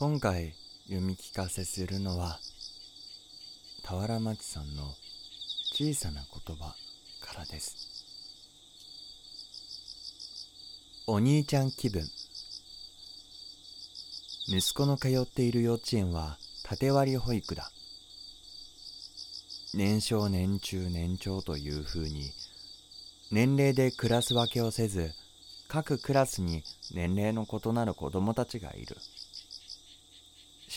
今回読み聞かせするのは俵町さんの小さな言葉からです。お兄ちゃん気分。息子の通っている幼稚園は縦割り保育だ。年少年中年長というふうに年齢でクラス分けをせず各クラスに年齢の異なる子供たちがいる。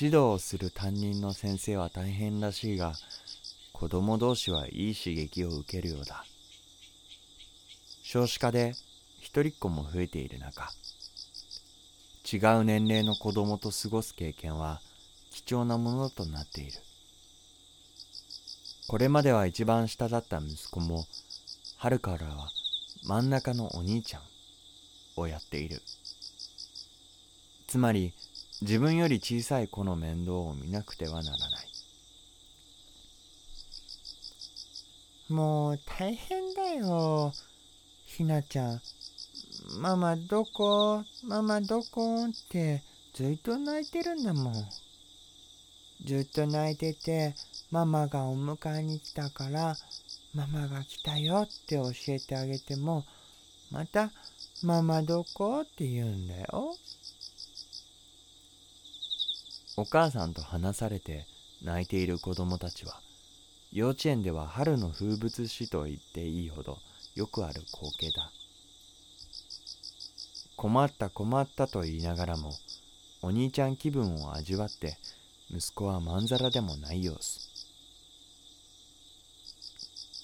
指導をする担任の先生は大変らしいが子供同士はいい刺激を受けるようだ。少子化で一人っ子も増えている中違う年齢の子供と過ごす経験は貴重なものとなっている。これまでは一番下だった息子も春からは真ん中のお兄ちゃんをやっている。つまり自分より小さい子の面倒を見なくてはならない。もう大変だよひなちゃん。ママどこ？ママどこ？ってずっと泣いてるんだもん。ずっと泣いててママがお迎えに来たからママが来たよって教えてあげてもまたママどこ？って言うんだよ。お母さんと話されて泣いている子供たちは幼稚園では春の風物詩と言っていいほどよくある光景だ。困った困ったと言いながらもお兄ちゃん気分を味わって息子はまんざらでもない様子。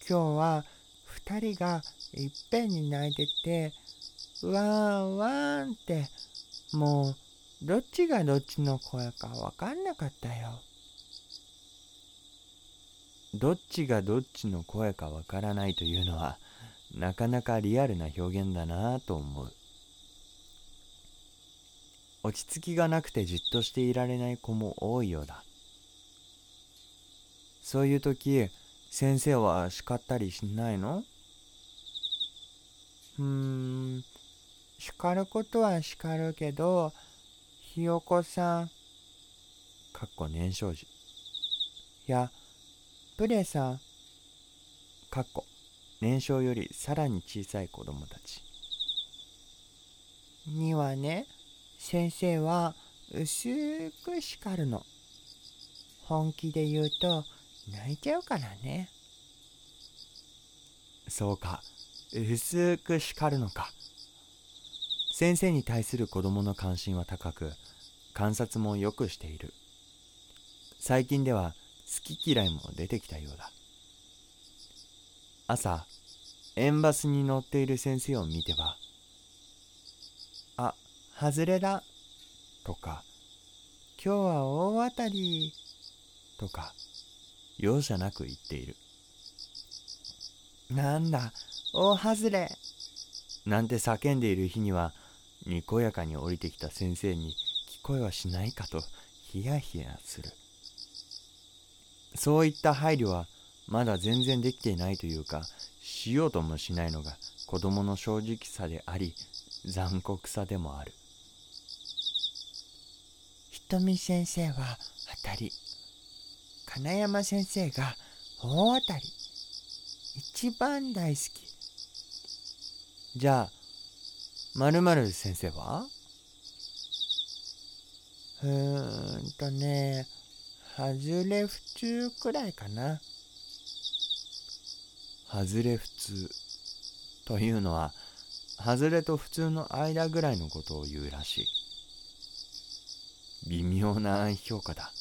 今日は2人がいっぺんに泣いててワンワンってもうどっちがどっちの声かわかんなかったよ。どっちがどっちの声かわからないというのはなかなかリアルな表現だなと思う。落ち着きがなくてじっとしていられない子も多いようだ。そういう時先生は叱ったりしないの？うーん。叱ることは叱るけどひよこさん。かっこ年少時。やプレさん。かっこ年少よりさらに小さい子供たち。にはね先生は薄く叱るの。本気で言うと泣いちゃうからね。そうか薄く叱るのか先生に対する子供の関心は高く観察もよくしている。最近では好き嫌いも出てきたようだ。朝園バスに乗っている先生を見ては「あ外れだ」とか「今日は大当たり」とか容赦なく言っているなんだ大外れなんて叫んでいる日にはにこやかに降りてきた先生に聞こえはしないかとヒヤヒヤする。そういった配慮はまだ全然できていないというかしようともしないのが子供の正直さであり残酷さでもある。ひとみ先生は当たり。金山先生が大当たり。一番大好き。じゃあまるまる先生は？うーんとね外れ普通くらいかな。外れ普通というのは外れと普通の間ぐらいのことを言うらしい。微妙な評価だ